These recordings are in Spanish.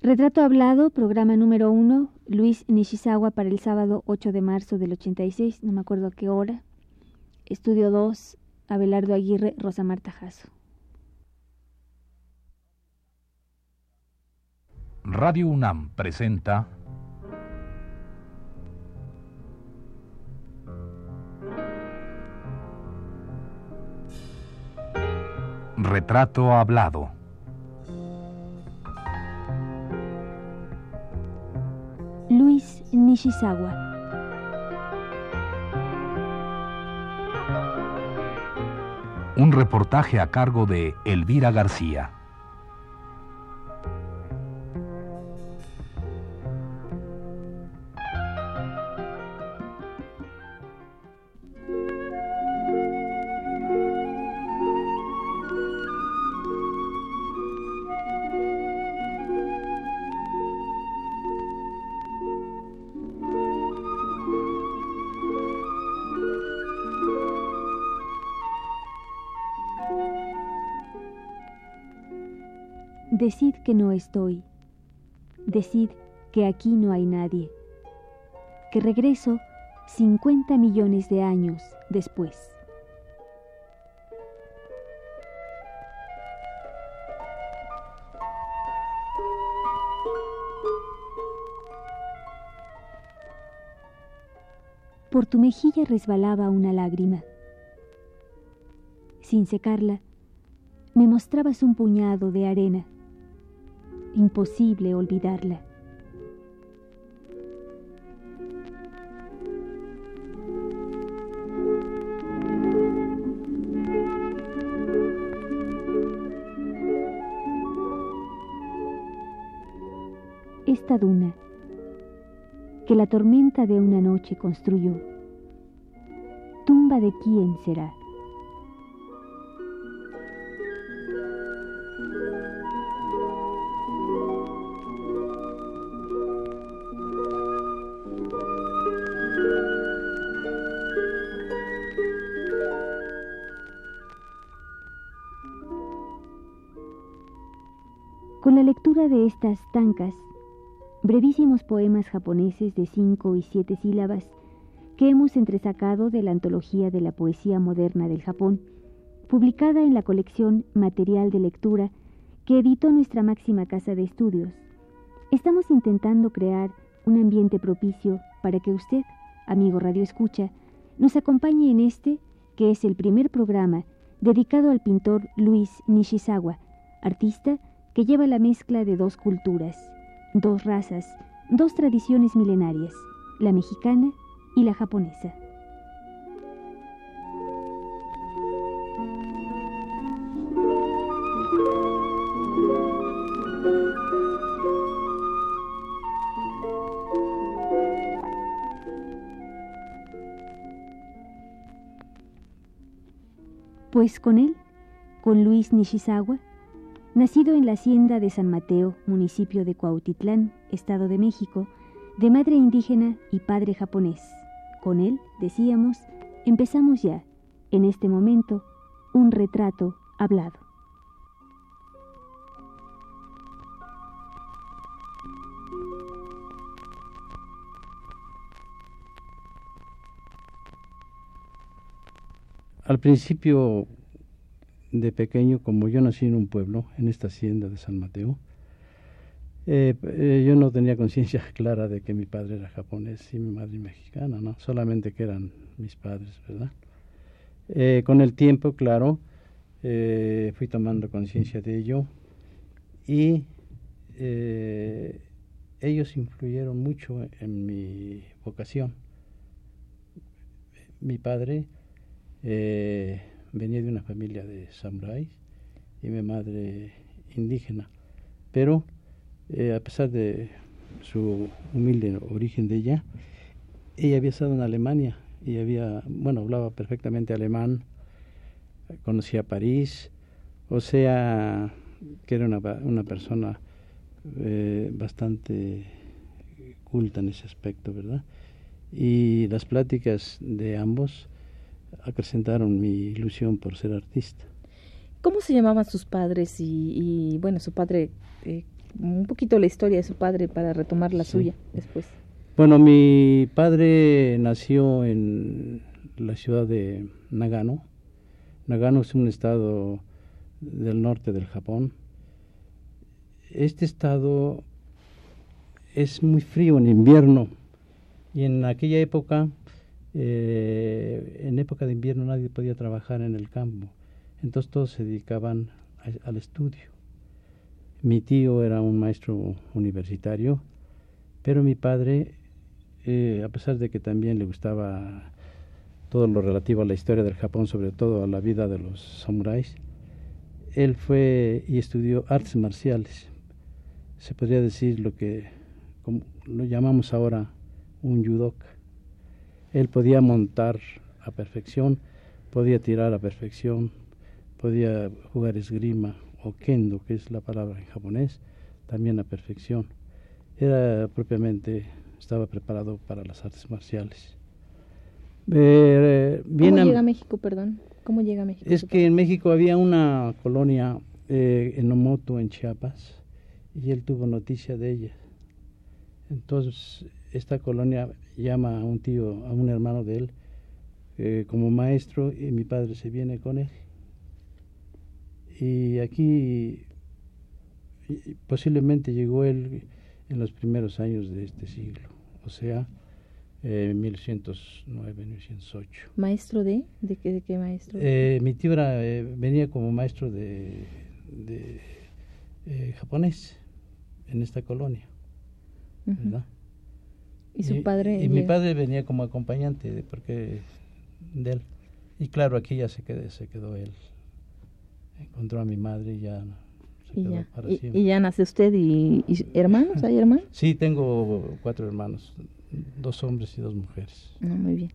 Retrato Hablado, programa número uno, Luis Nishizawa para el sábado 8 de marzo del 86, no me acuerdo a qué hora. Estudio 2, Abelardo Aguirre, Rosa Marta Jasso. Radio UNAM presenta Retrato Hablado. Nishizawa. Un reportaje a cargo de Elvira García. Decid que no estoy. Decid que aquí no hay nadie. Que regreso 50 millones de años después. Por tu mejilla resbalaba una lágrima. Sin secarla, me mostrabas un puñado de arena imposible olvidarla. Esta duna que la tormenta de una noche construyó, tumba de quién será. Con la lectura de estas tancas, brevísimos poemas japoneses de cinco y siete sílabas que hemos entresacado de la antología de la poesía moderna del Japón, publicada en la colección Material de Lectura que editó nuestra máxima casa de estudios, estamos intentando crear un ambiente propicio para que usted, amigo Radio Escucha, nos acompañe en este, que es el primer programa dedicado al pintor Luis Nishizawa, artista que lleva la mezcla de dos culturas, dos razas, dos tradiciones milenarias, la mexicana y la japonesa. Pues con él, con Luis Nishizawa, Nacido en la hacienda de San Mateo, municipio de Cuautitlán, Estado de México, de madre indígena y padre japonés. Con él, decíamos, empezamos ya, en este momento, un retrato hablado. Al principio de pequeño, como yo nací en un pueblo, en esta hacienda de San Mateo, eh, eh, yo no tenía conciencia clara de que mi padre era japonés y mi madre mexicana, ¿no? Solamente que eran mis padres, ¿verdad? Eh, con el tiempo, claro, fui tomando conciencia de ello y ellos influyeron mucho en mi vocación. Mi padre venía de una familia de samuráis y mi madre indígena. Pero eh, a pesar de su humilde origen de ella, ella había estado en Alemania y había, bueno, hablaba perfectamente alemán, conocía París, o sea, que era una, una persona eh, bastante culta en ese aspecto, ¿verdad? Y las pláticas de ambos acrecentaron mi ilusión por ser artista. ¿Cómo se llamaban sus padres y, bueno, su padre, eh, un poquito la historia de su padre para retomar la suya después. Bueno, mi padre nació en la ciudad de Nagano. Nagano es un estado del norte del Japón. Este estado es muy frío en invierno y en aquella época, eh, en época de invierno nadie podía trabajar en el campo, entonces todos se dedicaban al estudio. Mi tío era un maestro universitario, pero mi padre eh, a pesar de que también le gustaba todo lo relativo a la historia del Japón, sobre todo a la vida de los samuráis, él fue y estudió artes marciales. Se podría decir lo que lo llamamos ahora un judoka. Él podía montar a perfección, podía tirar a perfección, podía jugar esgrima o kendo, que es la palabra en japonés, también a perfección. Era propiamente estaba preparado para las artes marciales. Eh, ¿Cómo llega a México, perdón? ¿Cómo llega a México? Es que en México había una colonia eh, en Omoto, en Chiapas, y él tuvo noticia de ella. Entonces, esta colonia llama a un tío, a un hermano de él, eh, como maestro, y mi padre se viene con él. Y aquí posiblemente llegó él en los primeros años de este siglo, o sea, eh, 1109, 1108. ¿Maestro de? ¿De qué, de qué maestro? Eh, mi tío eh, venía como maestro de, de eh, japonés en esta colonia, ¿verdad? ¿Y su padre? Y, mi padre venía como acompañante porque de él. Y claro, aquí ya se quedó, se quedó él. Encontró a mi madre y ya y ya. nace usted y, hermanos? ¿Hay hermanos? Sí, tengo cuatro hermanos, dos hombres y dos mujeres. Ah, muy bien.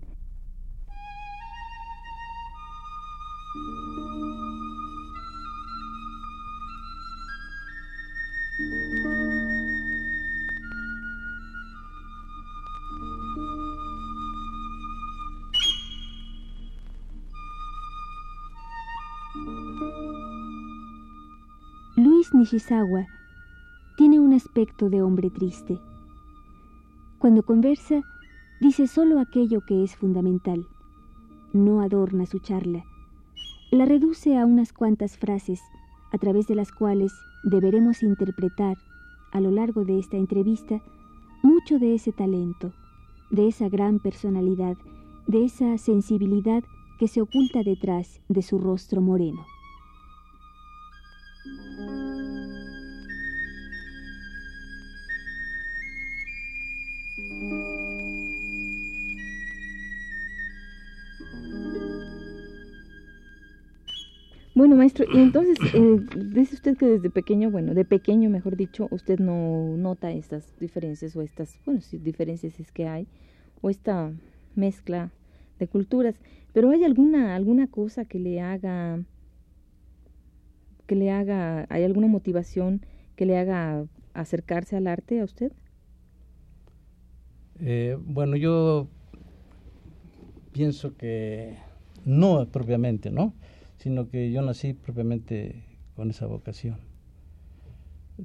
Nishizawa tiene un aspecto de hombre triste. Cuando conversa, dice solo aquello que es fundamental. No adorna su charla. La reduce a unas cuantas frases, a través de las cuales deberemos interpretar, a lo largo de esta entrevista, mucho de ese talento, de esa gran personalidad, de esa sensibilidad que se oculta detrás de su rostro moreno. Bueno, maestro, y entonces eh, dice usted que desde pequeño, bueno, de pequeño, mejor dicho, usted no nota estas diferencias o estas, bueno, sí, diferencias es que hay, o esta mezcla de culturas, pero ¿hay alguna alguna cosa que le haga que le haga, hay alguna motivación que le haga acercarse al arte a usted? Eh, bueno, yo pienso que no propiamente, ¿no? Sino que yo nací propiamente con esa vocación.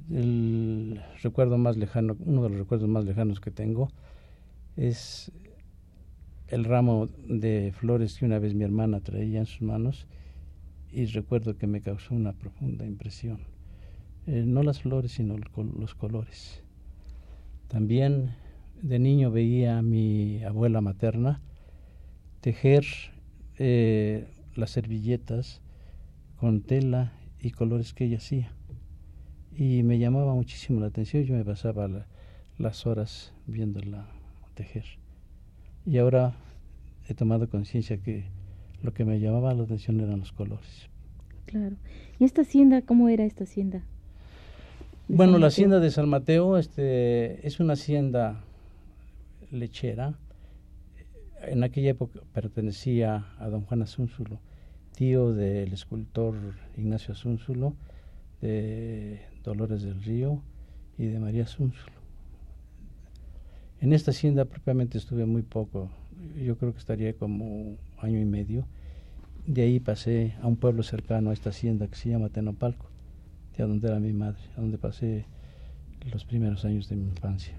El recuerdo más lejano, uno de los recuerdos más lejanos que tengo es el ramo de flores que una vez mi hermana traía en sus manos y recuerdo que me causó una profunda impresión. Eh, no las flores, sino los colores. También de niño veía a mi abuela materna tejer eh, las servilletas con tela y colores que ella hacía. Y me llamaba muchísimo la atención, yo me pasaba las horas viéndola tejer. Y ahora he tomado conciencia que lo que me llamaba la atención eran los colores. Claro. ¿Y esta hacienda, cómo era esta hacienda? Bueno, la hacienda de San Mateo este, es una hacienda lechera. En aquella época pertenecía a don Juan Azúnzulo, tío del escultor Ignacio Azúnzulo, de Dolores del Río y de María Azúnzulo. En esta hacienda propiamente estuve muy poco, yo creo que estaría como año y medio. De ahí pasé a un pueblo cercano a esta hacienda que se llama Tenopalco, de donde era mi madre, a donde pasé los primeros años de mi infancia.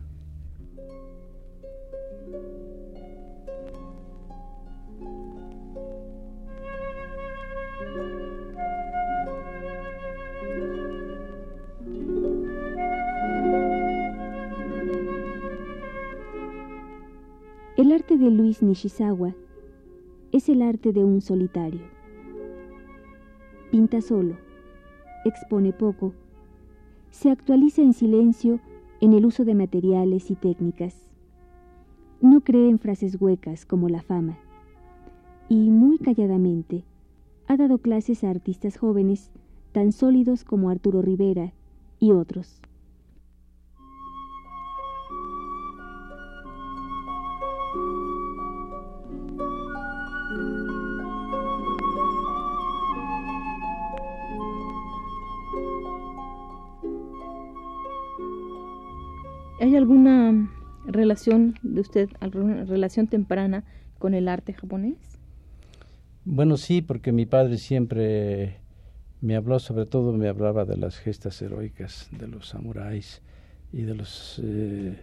Luis Nishizawa es el arte de un solitario. Pinta solo, expone poco, se actualiza en silencio en el uso de materiales y técnicas. No cree en frases huecas como la fama. Y muy calladamente ha dado clases a artistas jóvenes tan sólidos como Arturo Rivera y otros. Alguna relación de usted, alguna relación temprana con el arte japonés? Bueno, sí, porque mi padre siempre me habló, sobre todo me hablaba de las gestas heroicas de los samuráis y de los eh,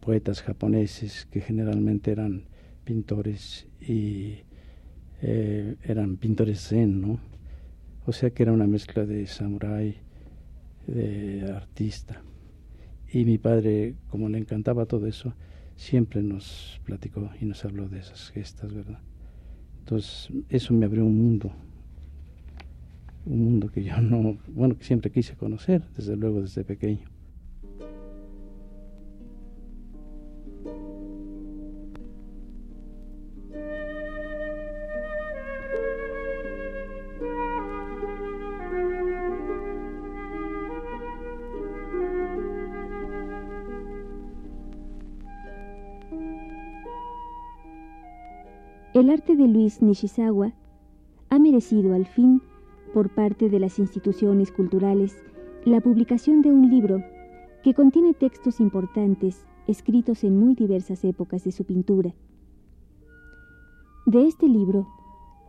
poetas japoneses que generalmente eran pintores y eh, eran pintores zen, ¿no? O sea que era una mezcla de samurái, de artista. Y mi padre, como le encantaba todo eso, siempre nos platicó y nos habló de esas gestas, ¿verdad? Entonces, eso me abrió un mundo, un mundo que yo no, bueno, que siempre quise conocer, desde luego desde pequeño. El arte de Luis Nishizawa ha merecido al fin, por parte de las instituciones culturales, la publicación de un libro que contiene textos importantes escritos en muy diversas épocas de su pintura. De este libro,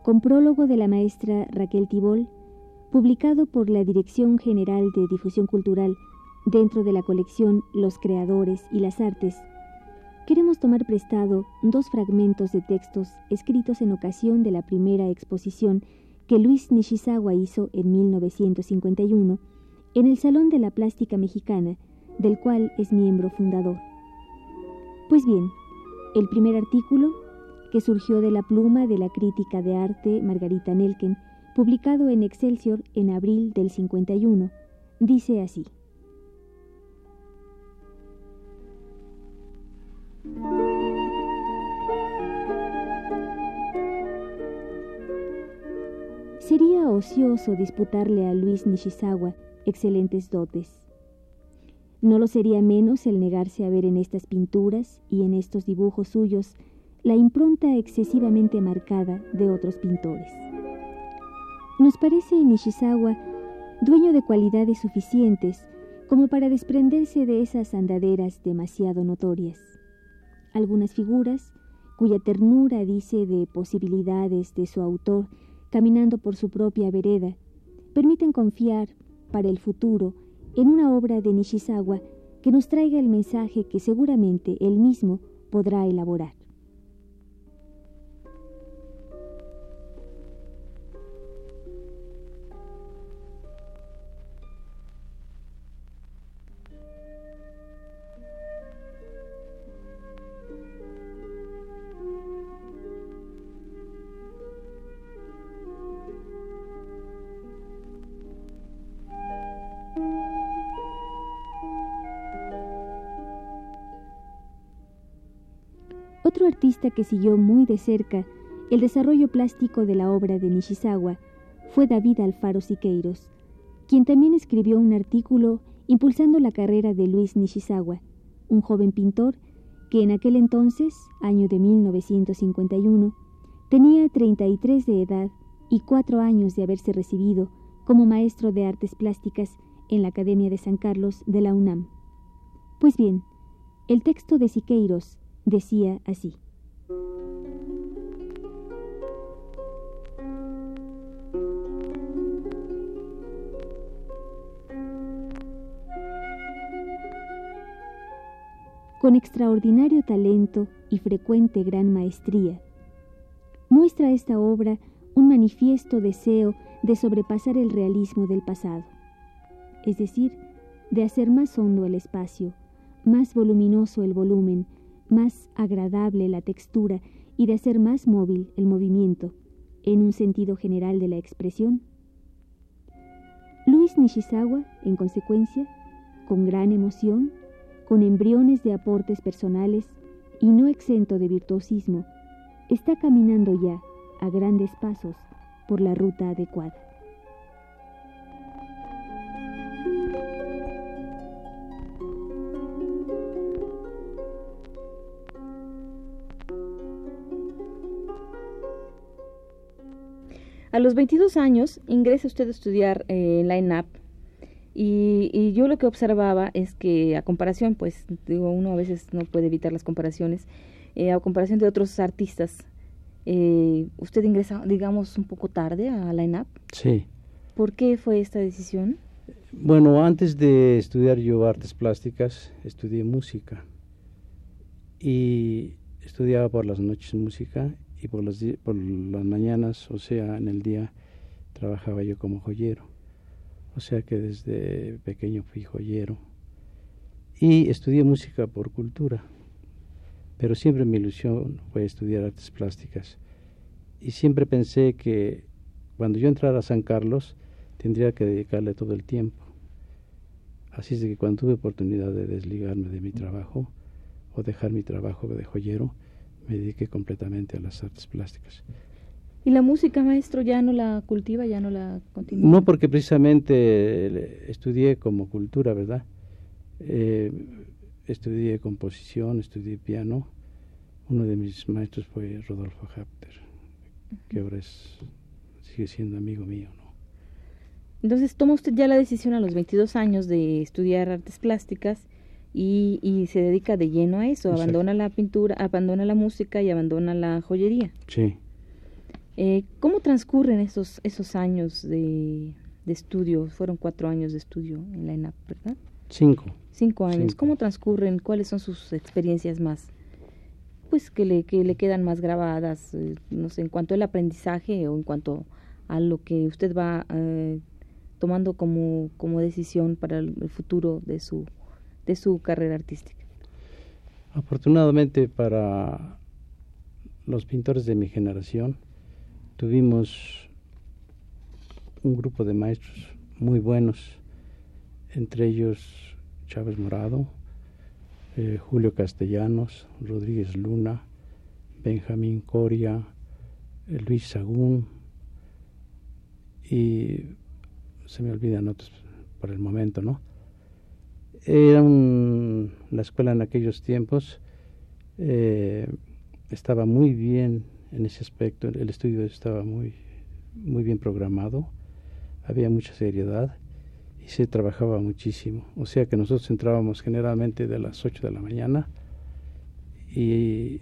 con prólogo de la maestra Raquel Tibol, publicado por la Dirección General de Difusión Cultural dentro de la colección Los Creadores y las Artes, queremos tomar prestado dos fragmentos de textos escritos en ocasión de la primera exposición que Luis Nishizawa hizo en 1951 en el Salón de la Plástica Mexicana, del cual es miembro fundador. Pues bien, el primer artículo, que surgió de la pluma de la crítica de arte Margarita Nelken, publicado en Excelsior en abril del 51, dice así. Sería ocioso disputarle a Luis Nishizawa excelentes dotes. No lo sería menos el negarse a ver en estas pinturas y en estos dibujos suyos la impronta excesivamente marcada de otros pintores. Nos parece Nishizawa dueño de cualidades suficientes como para desprenderse de esas andaderas demasiado notorias algunas figuras cuya ternura dice de posibilidades de su autor caminando por su propia vereda, permiten confiar para el futuro en una obra de Nishizawa que nos traiga el mensaje que seguramente él mismo podrá elaborar. Que siguió muy de cerca el desarrollo plástico de la obra de Nishizawa fue David Alfaro Siqueiros, quien también escribió un artículo impulsando la carrera de Luis Nishizawa, un joven pintor que en aquel entonces, año de 1951, tenía 33 de edad y cuatro años de haberse recibido como maestro de artes plásticas en la Academia de San Carlos de la UNAM. Pues bien, el texto de Siqueiros decía así. Extraordinario talento y frecuente gran maestría. Muestra esta obra un manifiesto deseo de sobrepasar el realismo del pasado, es decir, de hacer más hondo el espacio, más voluminoso el volumen, más agradable la textura y de hacer más móvil el movimiento, en un sentido general de la expresión. Luis Nishizawa, en consecuencia, con gran emoción, con embriones de aportes personales y no exento de virtuosismo, está caminando ya a grandes pasos por la ruta adecuada. A los 22 años ingresa usted a estudiar eh, en la ENAP y, yo lo que observaba es que a comparación, pues digo, uno a veces no puede evitar las comparaciones, eh, a comparación de otros artistas, eh, usted ingresa, digamos, un poco tarde a la ENAP. Sí. ¿Por qué fue esta decisión? Bueno, antes de estudiar yo artes plásticas, estudié música y estudiaba por las noches música y por las, por las mañanas, o sea, en el día, trabajaba yo como joyero. O sea que desde pequeño fui joyero. Y estudié música por cultura, pero siempre mi ilusión fue estudiar artes plásticas. Y siempre pensé que cuando yo entrara a San Carlos tendría que dedicarle todo el tiempo. Así es que cuando tuve oportunidad de desligarme de mi trabajo o dejar mi trabajo de joyero, me dediqué completamente a las artes plásticas. ¿Y la música, maestro, ya no la cultiva, ya no la continúa? No, porque precisamente estudié como cultura, ¿verdad? Eh, estudié composición, estudié piano. Uno de mis maestros fue Rodolfo Hapter, que ahora es, sigue siendo amigo mío, ¿no? Entonces, toma usted ya la decisión a los 22 años de estudiar artes plásticas y, y se dedica de lleno a eso, abandona la pintura, abandona la música y abandona la joyería. Sí. Eh, ¿Cómo transcurren esos, esos años de, de, estudio? Fueron cuatro años de estudio en la ENAP, ¿verdad? Cinco. Cinco años. ¿Cómo transcurren? ¿Cuáles son sus experiencias más? Pues que le, que le quedan más grabadas, eh, no sé, en cuanto al aprendizaje o en cuanto a lo que usted va eh, tomando como, como decisión para el futuro de su de su carrera artística? Afortunadamente para los pintores de mi generación tuvimos un grupo de maestros muy buenos, entre ellos Chávez Morado, eh, Julio Castellanos, Rodríguez Luna, Benjamín Coria, eh, Luis Sagún y se me olvidan otros por el momento, ¿no? Era la escuela en aquellos tiempos, eh, estaba muy bien en ese aspecto, el estudio estaba muy, muy bien programado, había mucha seriedad y se trabajaba muchísimo. O sea que nosotros entrábamos generalmente de las 8 de la mañana y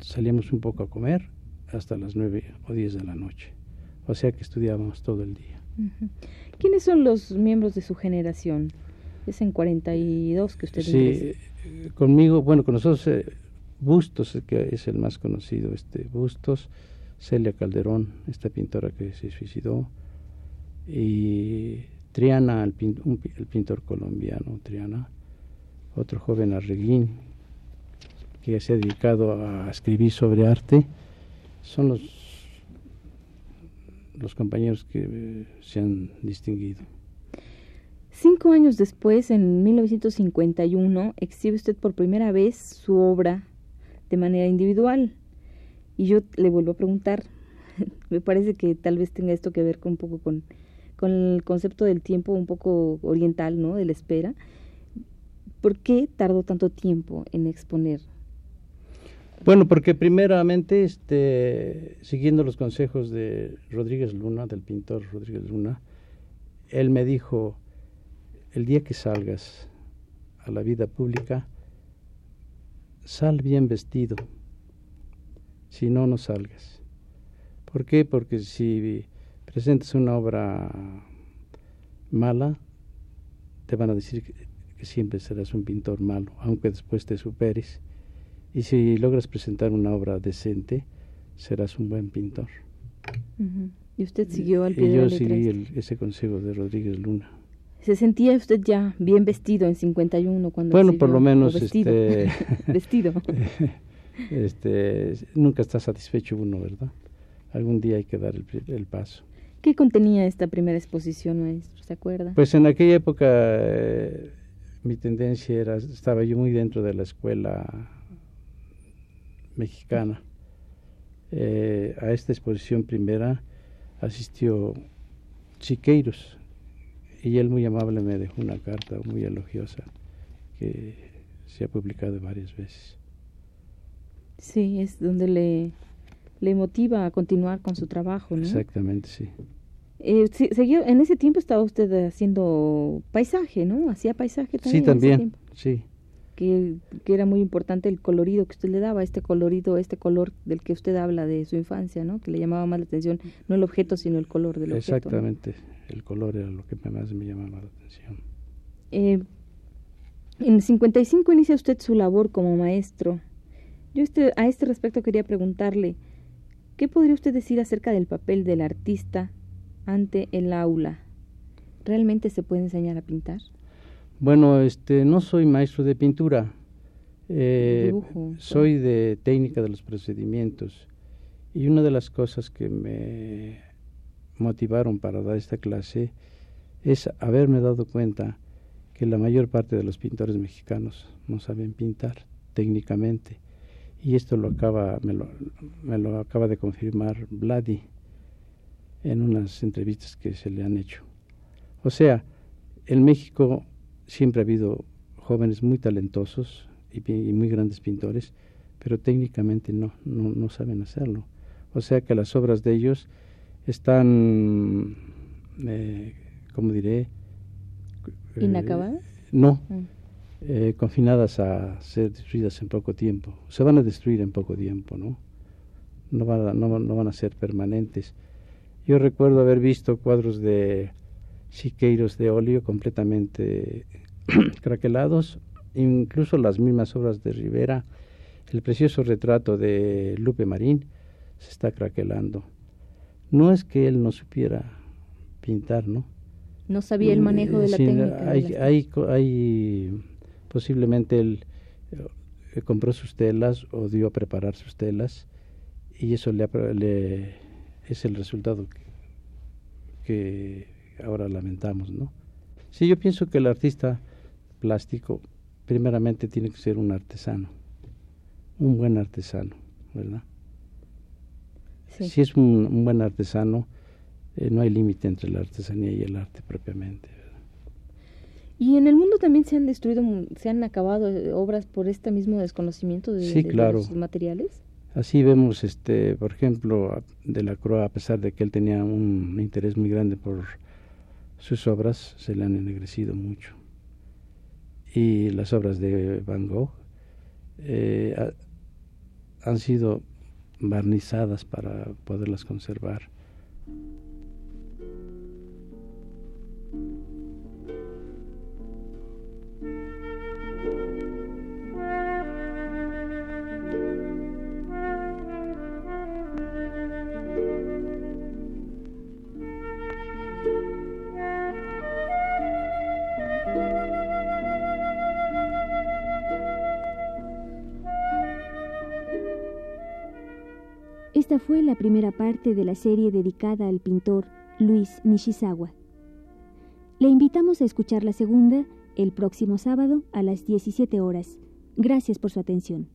salíamos un poco a comer hasta las 9 o 10 de la noche. O sea que estudiábamos todo el día. ¿Quiénes son los miembros de su generación? Es en 42 que usted Sí, conmigo, bueno, con nosotros eh, Bustos, que es el más conocido, este Bustos, Celia Calderón, esta pintora que se suicidó, y Triana, el, pintor colombiano, Triana, otro joven Arreguín, que se ha dedicado a escribir sobre arte, son los, los compañeros que eh, se han distinguido. Cinco años después, en 1951, exhibe usted por primera vez su obra de manera individual. Y yo le vuelvo a preguntar, me parece que tal vez tenga esto que ver con un poco con, con el concepto del tiempo un poco oriental, ¿no? De la espera. ¿Por qué tardó tanto tiempo en exponer? Bueno, porque primeramente, este, siguiendo los consejos de Rodríguez Luna, del pintor Rodríguez Luna, él me dijo, el día que salgas a la vida pública, sal bien vestido, si no, no salgas. ¿Por qué? Porque si presentas una obra mala, te van a decir que, que siempre serás un pintor malo, aunque después te superes. Y si logras presentar una obra decente, serás un buen pintor. Y usted siguió al pie y yo seguí ese consejo de Rodríguez Luna. ¿Se sentía usted ya bien vestido en 51 cuando Bueno, por lo menos vestido. este vestido. este nunca está satisfecho uno, ¿verdad? Algún día hay que dar el, paso. ¿Qué contenía esta primera exposición, maestro? ¿Se acuerda? Pues en aquella época eh, mi tendencia era, estaba yo muy dentro de la escuela mexicana. Eh, a esta exposición primera asistió Chiqueiros y él muy amable me dejó una carta muy elogiosa que se ha publicado varias veces. Sí, es donde le, le motiva a continuar con su trabajo, ¿no? Exactamente, sí. Eh, en ese tiempo estaba usted haciendo paisaje, ¿no? Hacía paisaje también. Sí, también, sí. Que, que, era muy importante el colorido que usted le daba, este colorido, este color del que usted habla de su infancia, ¿no? Que le llamaba más la atención, no el objeto, sino el color del objeto. Exactamente, el color era lo que más me llamaba la atención. Eh, en 55 inicia usted su labor como maestro. Yo este, a este respecto quería preguntarle, ¿qué podría usted decir acerca del papel del artista ante el aula. ¿Realmente se puede enseñar a pintar? Bueno, este, no soy maestro de pintura. Eh, soy de técnica de los procedimientos. Y una de las cosas que me motivaron para dar esta clase es haberme dado cuenta que la mayor parte de los pintores mexicanos no saben pintar técnicamente. Y esto lo acaba, me lo, me lo acaba de confirmar Vladi en unas entrevistas que se le han hecho. O sea, en México siempre ha habido jóvenes muy talentosos y, muy grandes pintores, pero técnicamente no, no, saben hacerlo. O sea que las obras de ellos están, eh, ¿cómo diré? Eh, ¿Inacabadas? No, mm. eh, confinadas a ser destruidas en poco tiempo. Se van a destruir en poco tiempo, ¿no? No van no, no van a ser permanentes. Yo recuerdo haber visto cuadros de Siqueiros de óleo completamente craquelados, incluso las mismas obras de Rivera, el precioso retrato de Lupe Marín se está craquelando. No es que él no supiera pintar, ¿no? No sabía el manejo de la técnica. Hay, hay, hay, posiblemente él eh, compró sus telas o dio a preparar sus telas y eso le, le es el resultado que, ahora lamentamos, ¿no? Sí, yo pienso que el artista plástico primeramente tiene que ser un artesano, un buen artesano, ¿verdad? Si es un, buen artesano, eh, no hay límite entre la artesanía y el arte propiamente. Y en el mundo también se han destruido, se han acabado eh, obras por este mismo desconocimiento de, sí, claro. los materiales. Así vemos, este, por ejemplo, de la Croa, a pesar de que él tenía un interés muy grande por sus obras, se le han ennegrecido mucho. Y las obras de Van Gogh eh, han sido barnizadas para poderlas conservar. Fue la primera parte de la serie dedicada al pintor Luis Nishizawa. Le invitamos a escuchar la segunda el próximo sábado a las 17 horas. Gracias por su atención.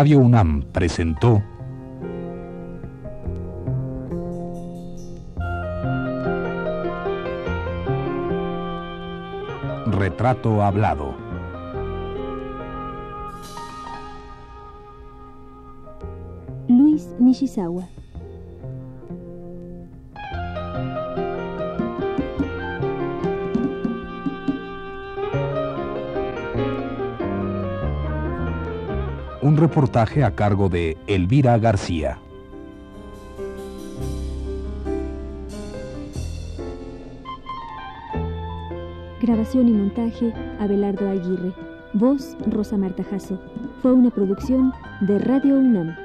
Radio UNAM presentó Retrato Hablado. Luis Nishizawa. Un reportaje a cargo de Elvira García. Grabación y montaje, Abelardo Aguirre. Voz, Rosa Marta Jasso. Fue una producción de Radio UNAM.